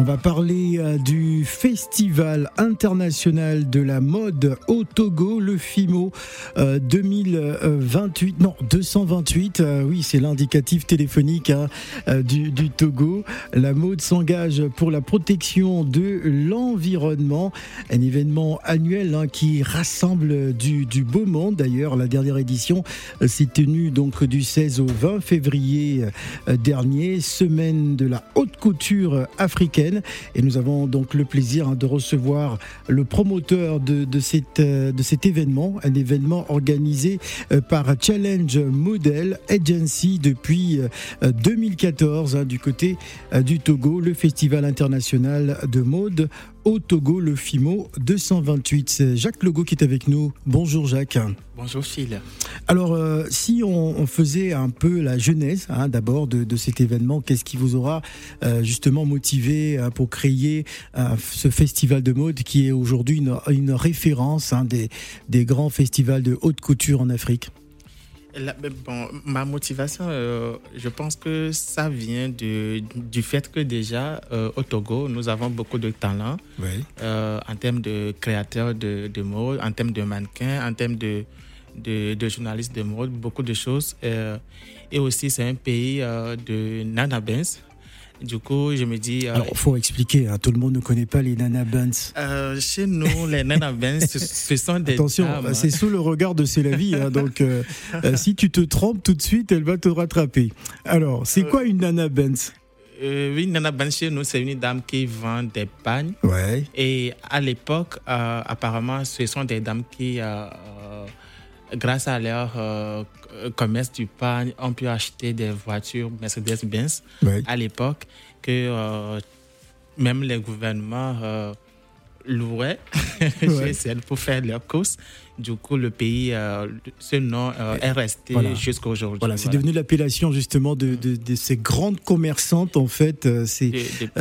On va parler euh, du Festival international de la mode au Togo, le FIMO 2028, euh, non 228, euh, oui c'est l'indicatif téléphonique hein, du, Togo. La mode s'engage pour la protection de l'environnement, un événement annuel hein, qui rassemble du, beau monde. D'ailleurs, la dernière édition s'est tenue donc du 16 au 20 février dernier, semaine de la haute couture africaine. Et nous avons donc le plaisir hein, de recevoir le promoteur de, de, euh, cet événement, un événement organisé euh, par Challenge Model Agency depuis 2014 euh, hein, du côté du Togo, le Festival international de mode au Togo, le FIMO 228. C'est Jacques Logo qui est avec nous. Bonjour Jacques. Bonjour Phil. Alors, euh, si on, faisait un peu la genèse hein, d'abord de, cet événement, qu'est-ce qui vous aura euh, justement motivé euh, pour créer ce festival de mode qui est aujourd'hui une, référence hein, des, des grands festivals de haute couture en Afrique? Bon, ma motivation, euh, je pense que ça vient du, du fait que déjà euh, au Togo, nous avons beaucoup de talents euh, en termes de créateurs de, de, mode, en termes de mannequins, en termes de, de, de journalistes de mode, beaucoup de choses. et aussi, c'est un pays de Nana Benz. Du coup, je me dis. Euh, Alors, il faut expliquer, hein, tout le monde ne connaît pas les Nana Benz. Euh, chez nous, les Nana Benz, ce, sont des. Attention, c'est sous le regard de Célavie. Hein, donc, euh, si tu te trompes tout de suite, elle va te rattraper. Alors, c'est quoi une Nana Benz? oui, Nana Benz chez nous, c'est une dame qui vend des pagnes. Ouais. Et à l'époque, apparemment, ce sont des dames qui grâce à leur euh, commerce du pain, on peut acheter des voitures Mercedes-Benz à l'époque que euh, même les gouvernements euh, louaient chez pour faire leurs courses. Du coup, le pays, euh, ce nom euh, est resté jusqu'à aujourd'hui. Voilà, c'est devenu l'appellation justement de, de, ces grandes commerçantes. En fait, euh, c'est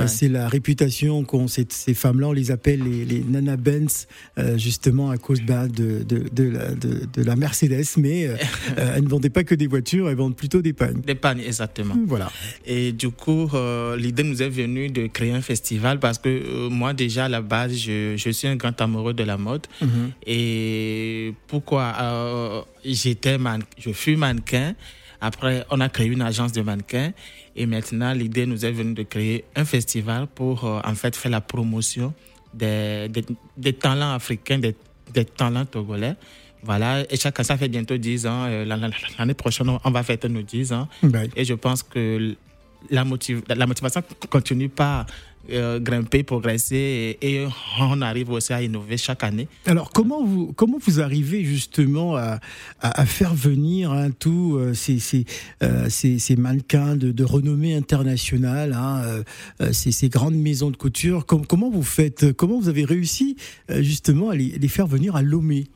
c'est la réputation qu'ont ces, ces femmes-là. On les appelle les, les Nana Benz, justement à cause bah, de, de, la, de, la Mercedes. Mais elles ne vendaient pas que des voitures, elles vendent plutôt des pagnes. Des pagnes, exactement. Voilà. Et du coup, l'idée nous est venue de créer un festival parce que moi, déjà à la base, je, je suis un grand amoureux de la mode. Mhm. Et pourquoi euh, j'étais je fus mannequin. Après, on a créé une agence de mannequins et maintenant l'idée nous est venue de créer un festival pour euh, en fait faire la promotion des, des, talents africains, des, des, talents togolais. Voilà, et chacun, ça fait bientôt 10 ans. Euh, l'année prochaine, on va fêter nos 10 ans. Et je pense que la, la motivation continue pas euh, grimper, progresser et, on arrive aussi à innover chaque année. Alors comment vous, comment vous arrivez justement à, à, faire venir hein, tous euh, ces, euh, ces, ces, mannequins de, de renommée internationale, hein, ces, ces, grandes maisons de couture? Comment vous faites? Comment vous avez réussi justement à les faire venir à Lomé?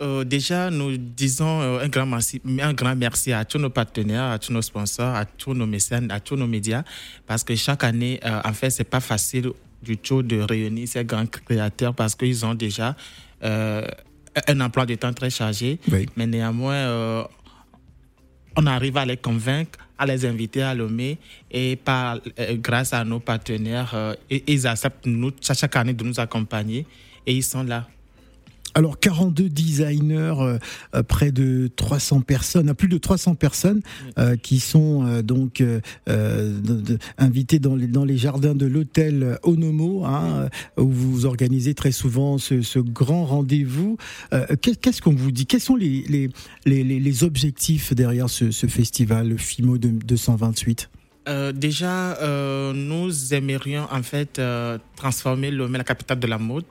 Euh, déjà, nous disons euh, un, grand merci, un grand merci à tous nos partenaires, à tous nos sponsors, à tous nos mécènes, à tous nos médias, parce que chaque année, euh, en fait, c'est pas facile du tout de réunir ces grands créateurs parce qu'ils ont déjà un emploi de temps très chargé. Mais néanmoins, on arrive à les convaincre, à les inviter à Lomé et par, grâce à nos partenaires, ils acceptent nous, chaque année de nous accompagner et ils sont là. Alors 42 designers, euh, euh, près de 300 personnes, à plus de 300 personnes euh, qui sont donc invitées dans les, dans les jardins de l'hôtel Onomo, hein, où vous organisez très souvent ce, grand rendez-vous. Qu'est-ce qu'on vous dit? Quels sont les, les, les, objectifs derrière ce, festival, le FIMO de 228 déjà, nous aimerions en fait transformer le, la capitale de la mode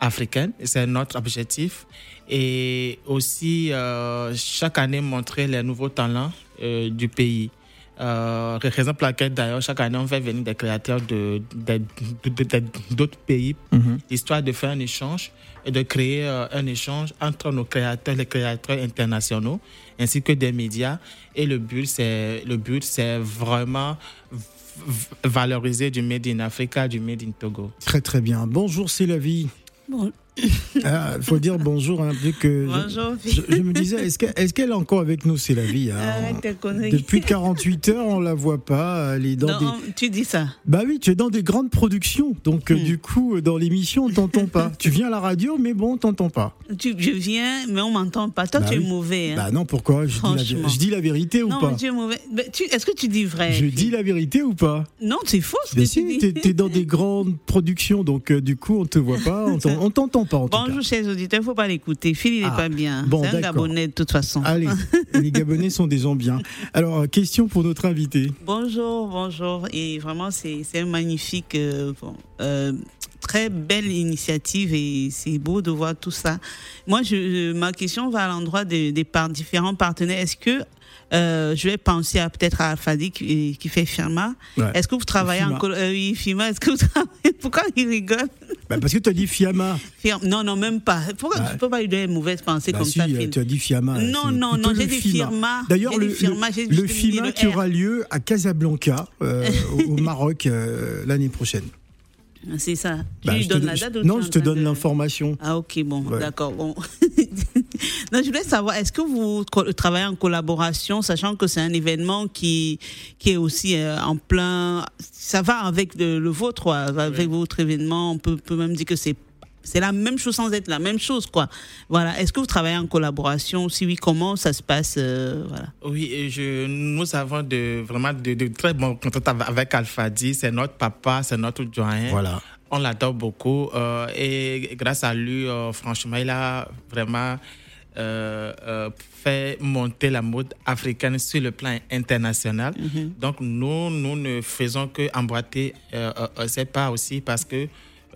africaine. C'est notre objectif. Et aussi, euh, chaque année, montrer les nouveaux talents euh, du pays. Euh, raison pour laquelle, d'ailleurs, chaque année, on fait venir des créateurs de, d'autres pays, mhm. histoire de faire un échange et de créer euh, un échange entre nos créateurs, les créateurs internationaux, ainsi que des médias. Et le but, c'est, le but, c'est vraiment valoriser du Made in Africa, du Made in Togo. Très, très bien. Bonjour, c'est la vie. Bon, Ah, il faut dire bonjour, hein, vu que Bonjour, je, je me disais, est-ce qu'elle est, encore avec nous C'est la vie. hein. Arrête conneries. Depuis 48 heures, on la voit pas. Elle est dans Non, des. tu dis ça. Bah oui, tu es dans des grandes productions, donc euh, Hmm. du coup, euh, dans l'émission, on t'entend pas. tu viens à la radio, mais bon, on t'entend pas. Tu, je viens, mais on m'entend pas. Toi, Bah tu oui. es mauvais. Hein. Bah non, pourquoi? Je dis, la, Franchement. je dis la vérité ou non, pas? tu es mauvais. Tu- Est-ce que tu dis vrai? Je dis la vérité ou pas? Non, c'est faux ce que tu si, t'es t'es dans des grandes productions, donc euh, du coup, on te voit pas, on t'entend pas en tout Bonjour, cas. chers auditeurs, il ne faut pas l'écouter. Phil, il n'est Ah, pas bien. bon, c'est un. Gabonais de toute façon. Allez, les Gabonais sont des gens bien. Alors, euh, question pour notre invité. Bonjour, bonjour. Et vraiment, c'est un magnifique, euh, bon, euh, très belle initiative et c'est beau de voir tout ça. Moi, je, ma question va à l'endroit des, des par- différents partenaires. Est-ce que euh, je vais penser à peut-être à Fadi qui, qui fait Firma. Ouais. Est-ce que vous travaillez en col- euh, oui, Fima, est-ce que vous travaillez Pourquoi il rigole? Bah, parce que tu as dit Fiamma. Non, non, même pas. Pourquoi Bah, tu peux pas lui donner une mauvaise pensée Bah comme si, ça, euh, tu as dit Fiamma. Non, non, non, j'ai dit. Firma. D'ailleurs, le, Firma, FIMA qui aura lieu à Casablanca, euh, au, au Maroc, euh, l'année prochaine. C'est ça. Tu Bah, lui je te donnes don- la date ou non, je te donne de- l'information. Ah ok, bon, Ouais. d'accord. Bon. non, je voulais savoir, est-ce que vous travaillez en collaboration, sachant que c'est un événement qui, qui est aussi euh, en plein... Ça va avec le, le vôtre, avec votre événement. On peut, peut même dire que c'est c'est la même chose sans être la même chose, quoi. Voilà. Est-ce que vous travaillez en collaboration? Si oui, comment ça se passe euh, Voilà. Oui, je, nous avons de, vraiment de, de très bons contacts avec- Alphadi. C'est notre papa, c'est notre doyen. Voilà. On l'adore beaucoup. euh, et grâce à lui, euh, franchement, il a vraiment euh, euh, fait monter la mode africaine sur le plan international. Donc, nous, nous ne faisons que emboîter euh, euh, ces pas aussi parce que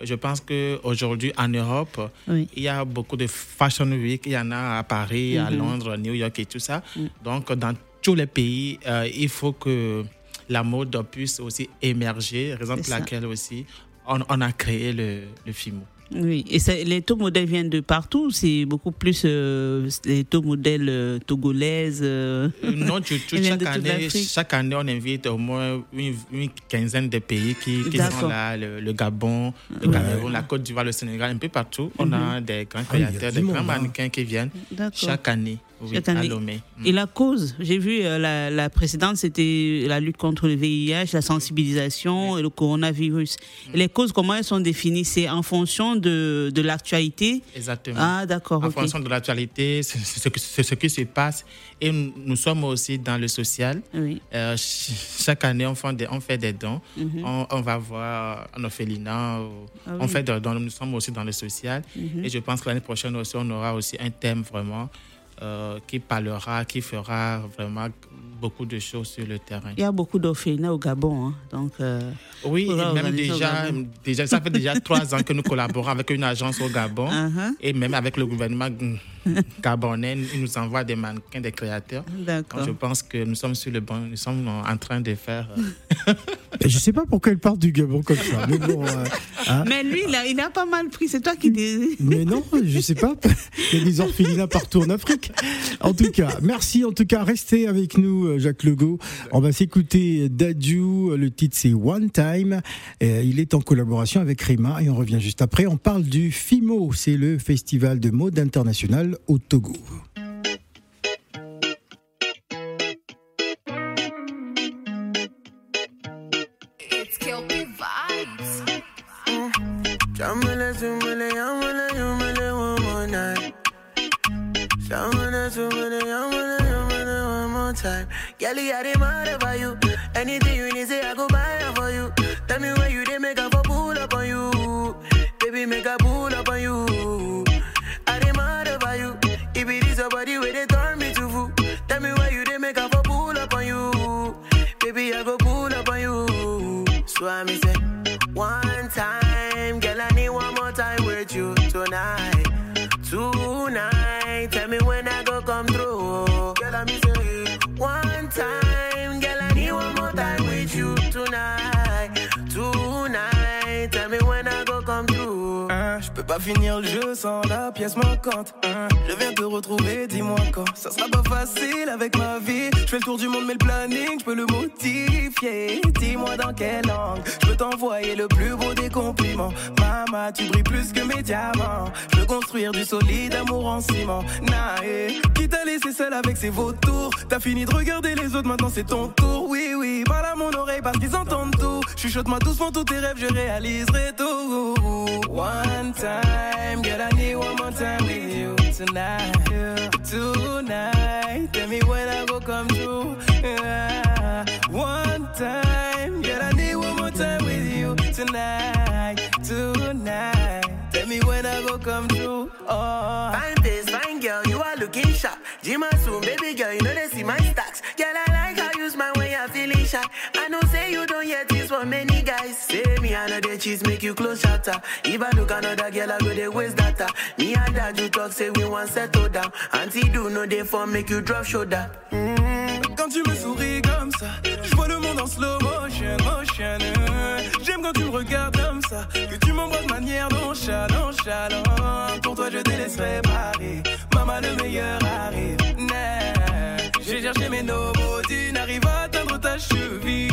je pense qu'aujourd'hui, en Europe, Oui. il y a beaucoup de Fashion Week. Il y en a à Paris, à Londres, à New York et tout ça. Donc, dans tous les pays, euh, il faut que la mode puisse aussi émerger, raison pour laquelle aussi on, on a créé le, le FIMO. Oui, et ça- les taux modèles viennent de partout. C'est beaucoup plus euh, les taux modèles euh, togolaises. euh. Non, du tout. Ils viennent Chaque année, chaque année, on invite au moins une, une quinzaine de pays qui, sont là. Le, le Gabon, le Ouais. Cameroun, la Côte d'Ivoire, le Sénégal, un peu partout. On a des grands Ah, créateurs, des grands hein. mannequins qui viennent chaque année, oui, année. Mm. Et la cause, j'ai vu euh, la, la précédente, c'était la lutte contre le VIH, la sensibilisation et le coronavirus. Et les causes, comment elles sont définies? C'est en fonction de, de l'actualité? Exactement. Ah, d'accord. en fonction de l'actualité, c'est ce, qui se passe. Et nous, sommes aussi dans le social. Oui. Euh, chaque année, on fait des, on fait des dons. On, on va voir un orphelinat. Ah On oui. Fait des dons. Nous sommes aussi dans le social. Et je pense que l'année prochaine aussi, on aura aussi un thème vraiment euh, qui parlera, qui fera vraiment beaucoup de choses sur le terrain. Il y a beaucoup d'orphelinats au Gabon. hein. Donc, euh, Oui, même déjà, déjà, ça fait déjà trois ans que nous collaborons avec une agence au Gabon. uh-huh. Et même avec le gouvernement gabonais, ils nous envoient des mannequins, des créateurs. Donc je pense que nous sommes sur le bon, nous sommes en train de faire. euh, je sais pas pourquoi elle part du Gabon comme ça. Mais bon, euh, hein. Mais lui, il a, il a pas mal pris. C'est toi qui dis. Mais non, je sais pas. Il y a des orphelinats partout en Afrique. En tout cas, merci. En tout cas, restez avec nous, euh, Jacques Legault. On va s'écouter Dadju. Le titre, c'est One Time. Euh, Il est en collaboration avec Rima et on revient juste après. On parle du FIMO. C'est le festival de mode international au Togo. Shamala, sumala, yamala, yamala, one more night. Shamala, sumala, yamala, yamala, one more time. Girlie, I demand over you. Anything you need, say I go buy it for you. Tell me where you did make a for pas finir le jeu sans la pièce manquante. hein. Je viens te retrouver, dis-moi quand. Ça sera pas facile avec ma vie. Je fais le tour du monde, mais le planning, je peux le modifier. Dis-moi dans quelle langue. Je peux t'envoyer le plus beau des compliments. Maman, tu brilles plus que mes diamants. Je veux construire du solide amour en ciment. Nae, qui t'a laissé seul avec ses vautours? T'as fini de regarder les autres, maintenant c'est ton tour. Oui, oui, parle à mon oreille parce qu'ils entendent tout. Chuchote-moi doucement tous tes rêves, je réaliserai tout. One time, girl, I need one more time with you tonight. Tonight, tell me when I go come. Yeah. One time, girl, I need one more time with you tonight. Tonight, tell me when I go come true. Oh. Fine face, fine girl, you are looking sharp. Jima soon, baby girl, you know they see my stacks. Girl, I like how you smile when you're feeling shy. From many guys. Say me, they cheese make you close shatter. If I look another girl, I go they waste data. Me and dad, you talk, say we want settle down. Auntie do know they for make you drop shoulder. Quand tu me souris comme ça, je vois le monde en slow motion, motion. J'aime quand tu me regardes comme ça, que tu m'embrasses manière nonchalante, nonchalante. Pour toi, je te laisserai parler. Maman, le meilleur arrive. Nah. J'ai cherché mes nomos, tu n'arrives à atteindre ta cheville.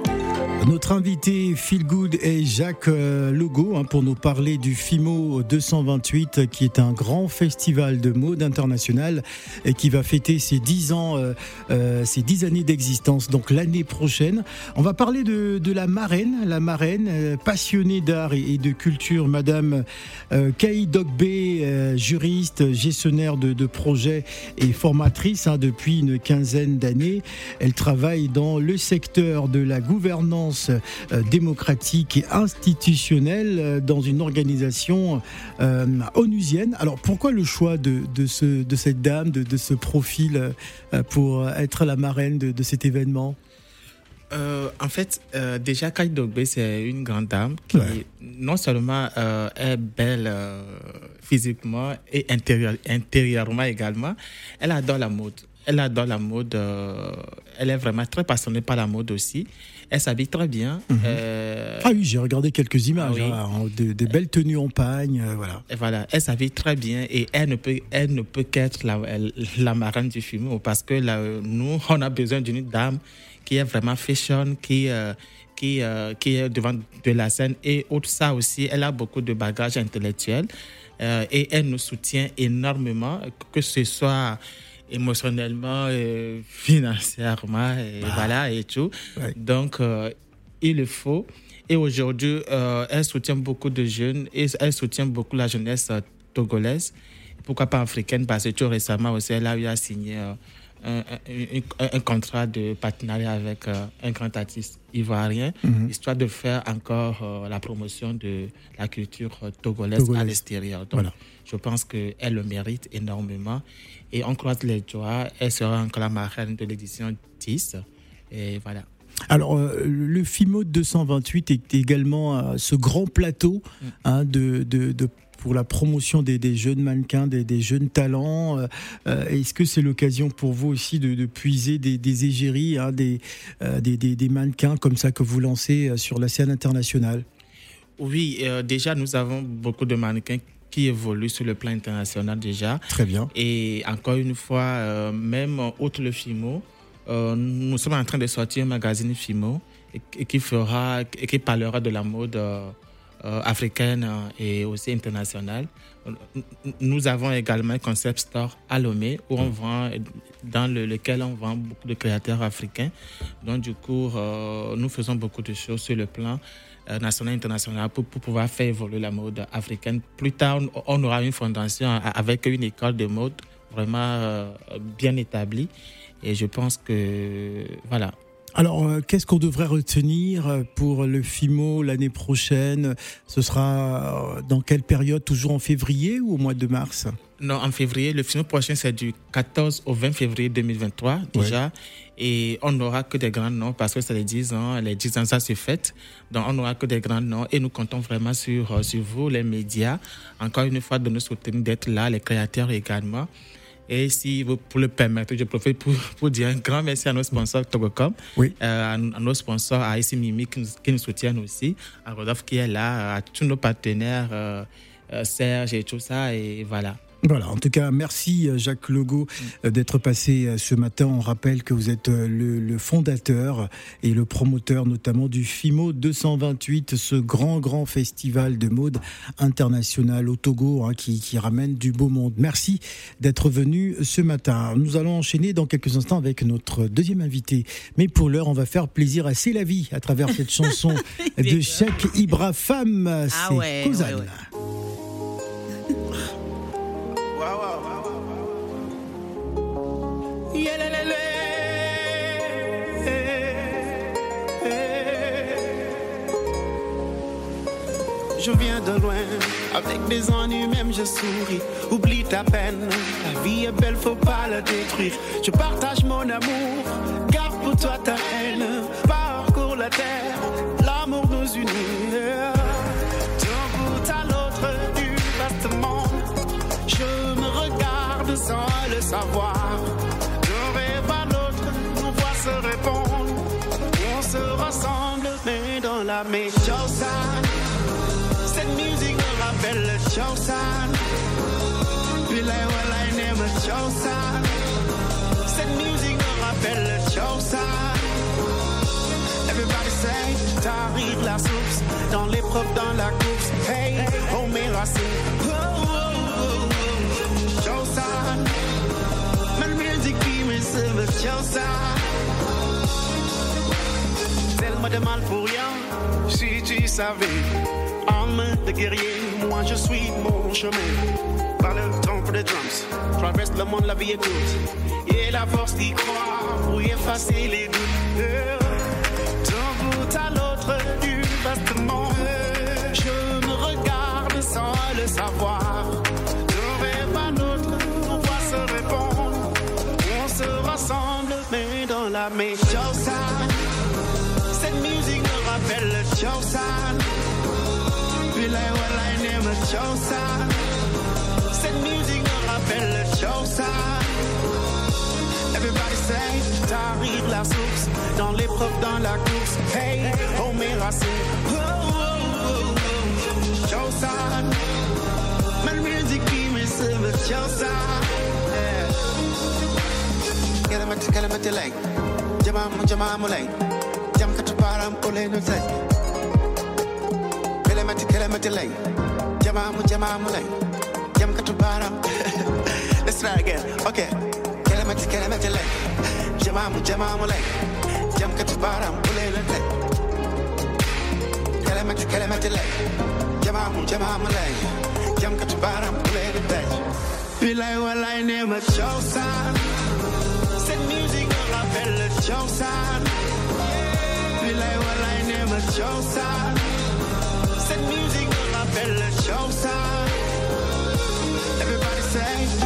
Notre invité Feel Good est Jacques euh, Legault hein, pour nous parler du FIMO 228 euh, qui est un grand festival de mode international et qui va fêter ses 10 ans, euh, euh, ses 10 années d'existence, donc l'année prochaine. On va parler de, la marraine, la marraine passionnée d'art et, de culture, Madame euh, Kay Dogbe, euh, juriste, gestionnaire de, de projets et formatrice hein, depuis une quinzaine d'années. Elle travaille dans le secteur de la gouvernance euh, démocratique et institutionnelle euh, dans une organisation euh, onusienne. Alors pourquoi le choix de, de, ce, de cette dame, de, de ce profil pour être la marraine de, cet événement? Euh, en fait, euh, déjà, Kai Dogbe, c'est une grande dame qui, Ouais. non seulement euh, est belle physiquement et intérieur, intérieurement également, elle adore la mode. Elle adore la mode. euh, elle est vraiment très passionnée par la mode aussi. Elle s'habille très bien. euh, Ah oui, j'ai regardé quelques images, Ah oui. hein, de, des belles tenues en pagne, euh, voilà. Et voilà, elle s'habille très bien et elle ne peut, elle ne peut qu'être la, la marraine du film parce que là, nous, on a besoin d'une dame qui est vraiment fashion, qui, qui, qui est devant de la scène et autre ça aussi, elle a beaucoup de bagages intellectuels et elle nous soutient énormément, que ce soit émotionnellement, euh, financièrement, et voilà et tout. Ouais. Donc, euh, il le faut. Et aujourd'hui, euh, elle soutient beaucoup de jeunes et elle soutient beaucoup la jeunesse togolaise. Pourquoi pas africaine Parce que tout récemment aussi, elle a eu à signer un, un- contrat de partenariat avec euh, un grand artiste ivoirien, histoire de faire encore euh, la promotion de la culture euh, togolaise, Togolaise. à l'extérieur. Donc, Voilà. je pense qu'elle le mérite énormément. Et on croise les doigts, elle sera encore la marraine de l'édition 10. Et voilà. Alors, euh, le FIMO 228 est également euh, ce grand plateau hein, de, de- de- pour la promotion des, des jeunes mannequins, des, des jeunes talents. Euh, Est-ce que c'est l'occasion pour vous aussi de, de puiser des, des égéries, hein, des, euh, des, mannequins comme ça que vous lancez euh, sur la scène internationale? Oui, euh, déjà, nous avons beaucoup de mannequins qui évoluent sur le plan international déjà. Très bien. Et encore une fois, euh, même outre le FIMO, euh, nous sommes en train de sortir un magazine FIMO et, et qui fera et qui parlera de la mode euh, africaine euh, et aussi internationale. Nous avons également un concept store à Lomé où on vend, dans le, lequel on vend beaucoup de créateurs africains. Donc du coup, euh, nous faisons beaucoup de choses sur le plan euh, national et international pour, pouvoir faire évoluer la mode africaine. Plus tard, on- aura une fondation avec une école de mode vraiment euh, bien établie. Et je pense que, voilà, Alors, euh, qu'est-ce qu'on devrait retenir euh, pour le FIMO l'année prochaine? Ce sera euh, dans quelle période? Toujours en février ou au mois de mars? Non, en février, le film prochain, c'est du 14 au 20 février 2023 déjà. Et on n'aura que des grands noms parce que c'est les 10 ans. Les 10 ans, ça se fait. Donc, on n'aura que des grands noms. Et nous comptons vraiment sur, sur vous, les médias. Encore une fois, de nous soutenir, d'être là, les créateurs également. Et si vous pour le permettre, je profite pour, pour dire un grand merci à nos sponsors Togocom, Oui. euh, à, à nos sponsors, à ICI Mimi qui nous, qui nous soutiennent aussi, à Rodolphe qui est là, à tous nos partenaires, euh, euh, Serge et tout ça. Et voilà. Voilà, en tout cas, merci euh, Jacques Logo euh, d'être passé euh, ce matin. On rappelle que vous êtes le, le fondateur et le promoteur notamment du FIMO 228, ce grand, grand festival de mode international au Togo hein, qui, qui ramène du beau monde. Merci d'être venu ce matin. Nous allons enchaîner dans quelques instants avec notre deuxième invité. Mais pour l'heure, on va faire plaisir à C'est la vie à travers cette chanson de Cheikh Ibra Femme. C'est Ah ouais, Kozan. ouais, ouais. Je viens de loin, avec des ennuis même je souris. Oublie ta peine, la vie est belle, faut pas la détruire. Je partage mon amour, garde pour toi ta haine. Parcours la terre, mais dans la méchance. Cette musique me rappelle le Chosan. Puis là, well, I never. Cette musique me rappelle le Chosan. Everybody say, t'arrives la source. Dans l'épreuve, dans la course. Hey, oh mes racines. Oh, me serve Chosan. De mal pour rien, si tu savais. Âme de guerrier, moi je suis mon chemin. Par le temps des drums, traverse le monde, la vie est courte. Et la force d'y croire pour y effacer les doutes. D'un bout à l'autre du vaste je me regarde sans le savoir. D'un rêve à l'autre, voix se répondent. On se rassemble, mais dans la méchance. Cette musique me rappelle le Chosan. Puis là, well, I never Chosan. Cette musique me rappelle le Chosan. Everybody say, t'arrives la source. Dans l'épreuve, dans la course. Hey, oh mes racines. Chosan. Ma musique qui me serve Chosan. Kalamati, like. Jamamu, jamamu, like. Jam katuparam, ole no say. Kalamati, kalamati, like. Jamamu, jamamu, like. Jam katuparam. Let's try again. Okay. Kalamati, kalamati, like. Jamamu, jamamu, like. Jam katuparam, ole no say. Kalamati, kalamati, like. Jamamu, jamamu, like. Jam katuparam, ole no say. Feel like well, I never show sign. Cette musique me rappelle le Chosan. like well I never chose her. Said music on my bella chose. Everybody say.